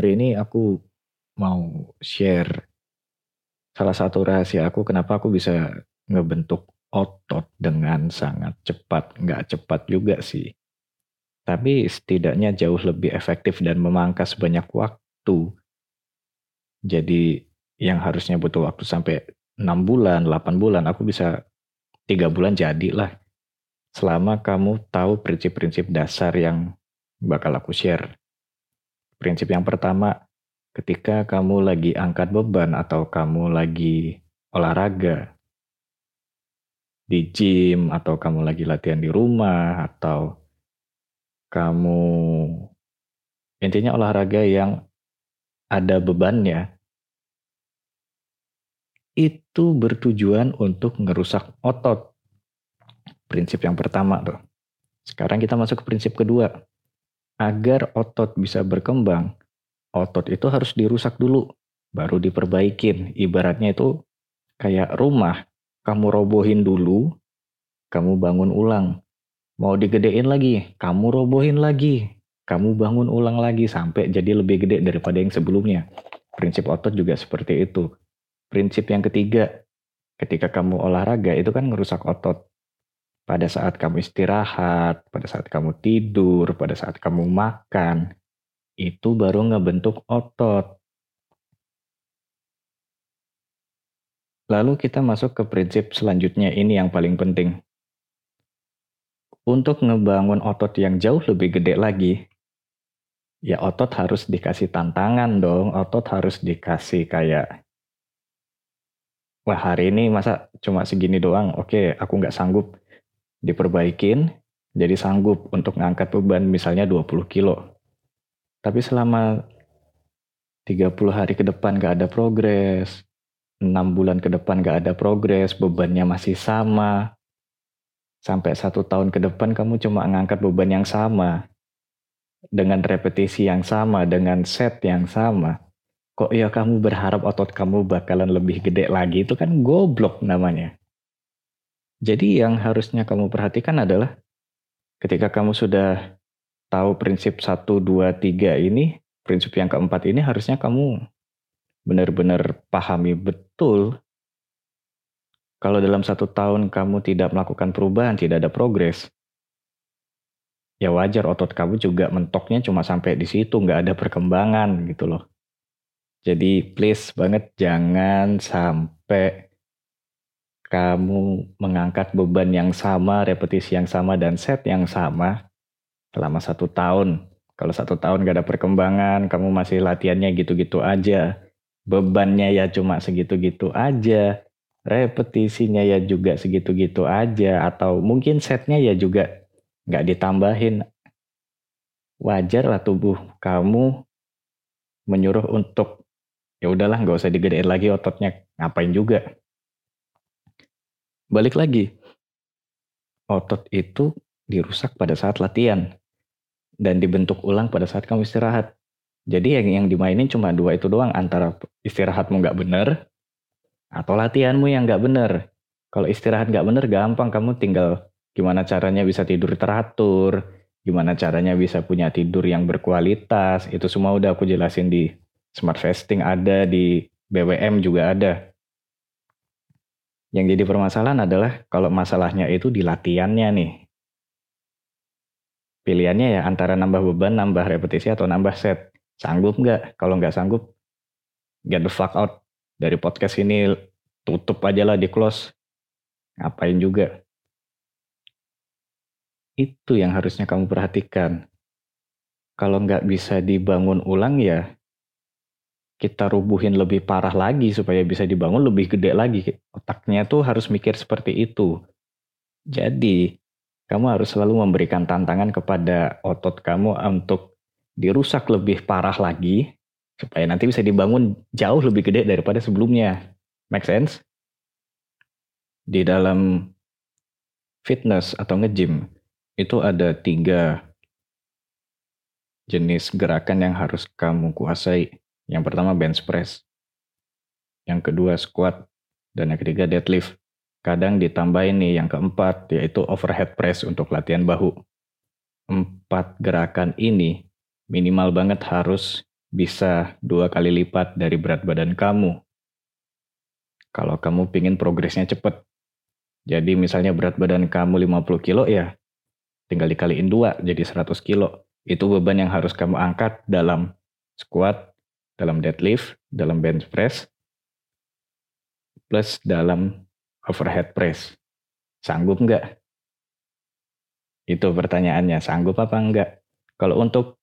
Hari ini aku mau share salah satu rahasia aku kenapa aku bisa ngebentuk otot dengan sangat cepat. Nggak cepat juga sih. Tapi setidaknya jauh lebih efektif dan memangkas banyak waktu. Jadi yang harusnya butuh waktu sampai 6 bulan, 8 bulan, aku bisa 3 bulan jadilah. Selama kamu tahu prinsip-prinsip dasar yang bakal aku share. Prinsip yang pertama, ketika kamu lagi angkat beban atau kamu lagi olahraga di gym atau kamu lagi latihan di rumah atau kamu intinya olahraga yang ada bebannya itu bertujuan untuk ngerusak otot. Prinsip yang pertama tuh. Sekarang kita masuk ke prinsip kedua. Agar otot bisa berkembang, otot itu harus dirusak dulu, baru diperbaikin. Ibaratnya itu kayak rumah, kamu robohin dulu, kamu bangun ulang. Mau digedein lagi, kamu robohin lagi, kamu bangun ulang lagi sampai jadi lebih gede daripada yang sebelumnya. Prinsip otot juga seperti itu. Prinsip yang ketiga, ketika kamu olahraga itu kan ngerusak otot. Pada saat kamu istirahat, pada saat kamu tidur, pada saat kamu makan, itu baru ngebentuk otot. Lalu kita masuk ke prinsip selanjutnya ini yang paling penting. Untuk ngebangun otot yang jauh lebih gede lagi, ya otot harus dikasih tantangan dong, otot harus dikasih kayak, wah hari ini masa cuma segini doang, oke aku nggak sanggup, diperbaikin, jadi sanggup untuk ngangkat beban misalnya 20 kilo. Tapi selama 30 hari ke depan gak ada progres, 6 bulan ke depan gak ada progres, bebannya masih sama, sampai satu tahun ke depan kamu cuma ngangkat beban yang sama, dengan repetisi yang sama, dengan set yang sama, kok ya kamu berharap otot kamu bakalan lebih gede lagi, itu kan goblok namanya. Jadi yang harusnya kamu perhatikan adalah ketika kamu sudah tahu prinsip 1, 2, 3 ini, prinsip yang keempat ini harusnya kamu benar-benar pahami betul. Kalau dalam satu tahun kamu tidak melakukan perubahan, tidak ada progres, ya wajar otot kamu juga mentoknya cuma sampai di situ, nggak ada perkembangan gitu loh. Jadi please banget jangan sampai kamu mengangkat beban yang sama, repetisi yang sama, dan set yang sama selama satu tahun. Kalau satu tahun gak ada perkembangan, kamu masih latihannya gitu-gitu aja. Bebannya ya cuma segitu-gitu aja. Repetisinya ya juga segitu-gitu aja. Atau mungkin setnya ya juga gak ditambahin. Wajar lah tubuh kamu menyuruh untuk ya udahlah nggak usah digedein lagi ototnya ngapain juga balik lagi otot itu dirusak pada saat latihan dan dibentuk ulang pada saat kamu istirahat. Jadi yang yang dimainin cuma dua itu doang antara istirahatmu nggak bener atau latihanmu yang nggak bener. Kalau istirahat nggak bener gampang kamu tinggal gimana caranya bisa tidur teratur, gimana caranya bisa punya tidur yang berkualitas. Itu semua udah aku jelasin di Smart Fasting ada di BWM juga ada. Yang jadi permasalahan adalah kalau masalahnya itu di latihannya nih pilihannya ya antara nambah beban, nambah repetisi atau nambah set. Sanggup nggak? Kalau nggak sanggup, get the fuck out dari podcast ini. Tutup aja lah di close. Ngapain juga? Itu yang harusnya kamu perhatikan. Kalau nggak bisa dibangun ulang ya kita rubuhin lebih parah lagi supaya bisa dibangun lebih gede lagi. Otaknya tuh harus mikir seperti itu. Jadi kamu harus selalu memberikan tantangan kepada otot kamu untuk dirusak lebih parah lagi supaya nanti bisa dibangun jauh lebih gede daripada sebelumnya. Make sense? Di dalam fitness atau nge-gym itu ada tiga jenis gerakan yang harus kamu kuasai. Yang pertama bench press, yang kedua squat, dan yang ketiga deadlift. Kadang ditambahin nih yang keempat, yaitu overhead press untuk latihan bahu. Empat gerakan ini minimal banget harus bisa dua kali lipat dari berat badan kamu. Kalau kamu pingin progresnya cepat. Jadi misalnya berat badan kamu 50 kilo ya, tinggal dikaliin dua jadi 100 kilo. Itu beban yang harus kamu angkat dalam squat, dalam deadlift, dalam bench press, plus dalam overhead press. Sanggup nggak? Itu pertanyaannya, sanggup apa enggak? Kalau untuk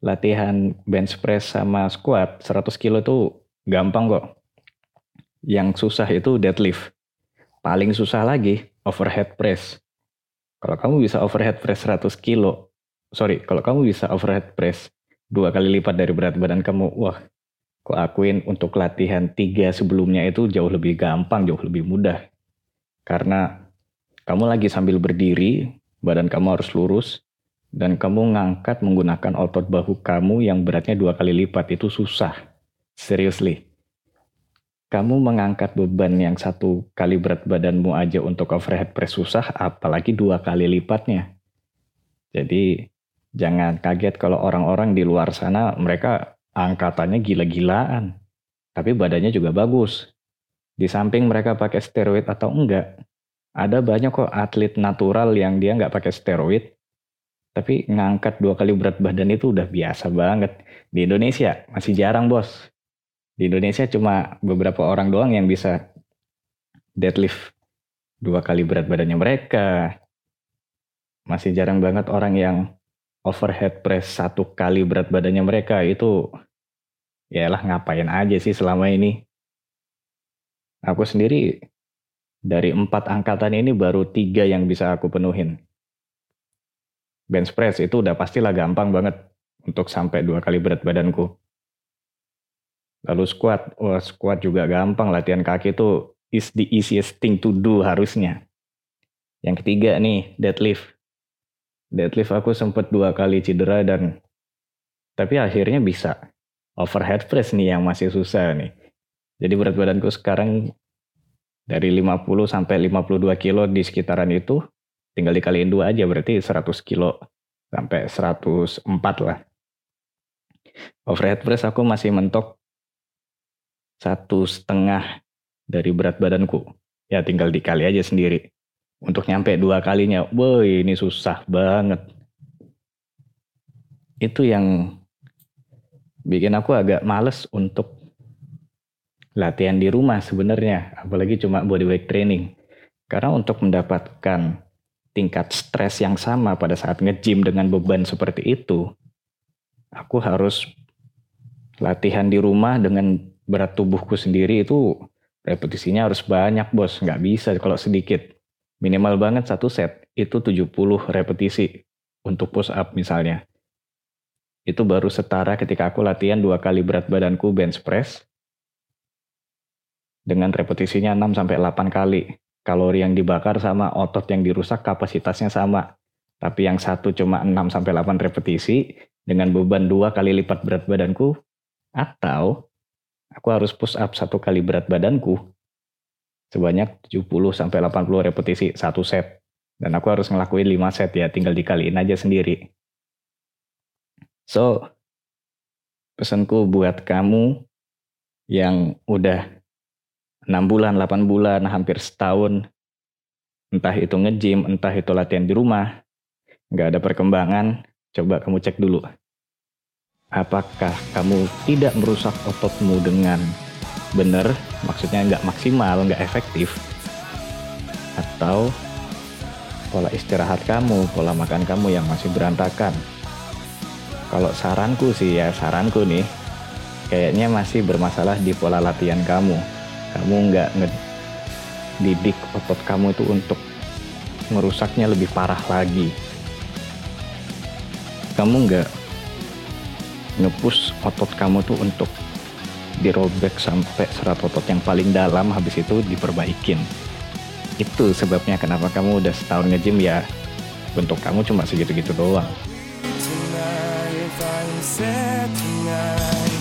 latihan bench press sama squat 100 kilo tuh gampang kok. Yang susah itu deadlift. Paling susah lagi overhead press. Kalau kamu bisa overhead press 100 kilo, sorry, kalau kamu bisa overhead press dua kali lipat dari berat badan kamu, wah, kok akuin untuk latihan tiga sebelumnya itu jauh lebih gampang, jauh lebih mudah. Karena kamu lagi sambil berdiri, badan kamu harus lurus, dan kamu ngangkat menggunakan otot bahu kamu yang beratnya dua kali lipat itu susah. Seriously. Kamu mengangkat beban yang satu kali berat badanmu aja untuk overhead press susah, apalagi dua kali lipatnya. Jadi jangan kaget kalau orang-orang di luar sana mereka angkatannya gila-gilaan. Tapi badannya juga bagus. Di samping mereka pakai steroid atau enggak, ada banyak kok atlet natural yang dia nggak pakai steroid, tapi ngangkat dua kali berat badan itu udah biasa banget. Di Indonesia masih jarang bos. Di Indonesia cuma beberapa orang doang yang bisa deadlift dua kali berat badannya mereka. Masih jarang banget orang yang overhead press satu kali berat badannya mereka itu ya lah ngapain aja sih selama ini. Aku sendiri dari empat angkatan ini baru tiga yang bisa aku penuhin bench press itu udah pastilah gampang banget untuk sampai dua kali berat badanku. Lalu squat, squat juga gampang latihan kaki itu is the easiest thing to do harusnya. Yang ketiga nih deadlift. Deadlift aku sempat dua kali cedera dan tapi akhirnya bisa. Overhead press nih yang masih susah nih. Jadi berat badanku sekarang dari 50 sampai 52 kilo di sekitaran itu tinggal dikaliin dua aja berarti 100 kilo sampai 104 lah. Overhead press aku masih mentok satu setengah dari berat badanku. Ya tinggal dikali aja sendiri. Untuk nyampe dua kalinya, woi ini susah banget. Itu yang bikin aku agak males untuk latihan di rumah sebenarnya. Apalagi cuma bodyweight training. Karena untuk mendapatkan tingkat stres yang sama pada saat nge-gym dengan beban seperti itu, aku harus latihan di rumah dengan berat tubuhku sendiri itu repetisinya harus banyak bos, nggak bisa kalau sedikit. Minimal banget satu set itu 70 repetisi untuk push up misalnya. Itu baru setara ketika aku latihan dua kali berat badanku bench press dengan repetisinya 6 sampai 8 kali kalori yang dibakar sama otot yang dirusak kapasitasnya sama. Tapi yang satu cuma 6 sampai 8 repetisi dengan beban dua kali lipat berat badanku atau aku harus push up satu kali berat badanku sebanyak 70 sampai 80 repetisi satu set. Dan aku harus ngelakuin 5 set ya, tinggal dikaliin aja sendiri. So, pesanku buat kamu yang udah 6 bulan, 8 bulan, hampir setahun, entah itu nge-gym, entah itu latihan di rumah, nggak ada perkembangan, coba kamu cek dulu. Apakah kamu tidak merusak ototmu dengan benar, maksudnya nggak maksimal, nggak efektif, atau pola istirahat kamu, pola makan kamu yang masih berantakan. Kalau saranku sih ya, saranku nih, kayaknya masih bermasalah di pola latihan kamu. Kamu nggak ngedidik otot kamu itu untuk merusaknya lebih parah lagi. Kamu nggak ngepus otot kamu tuh untuk dirobek sampai serat otot yang paling dalam habis itu diperbaikin. Itu sebabnya kenapa kamu udah setahun nge-gym ya. Bentuk kamu cuma segitu-gitu doang. Tonight,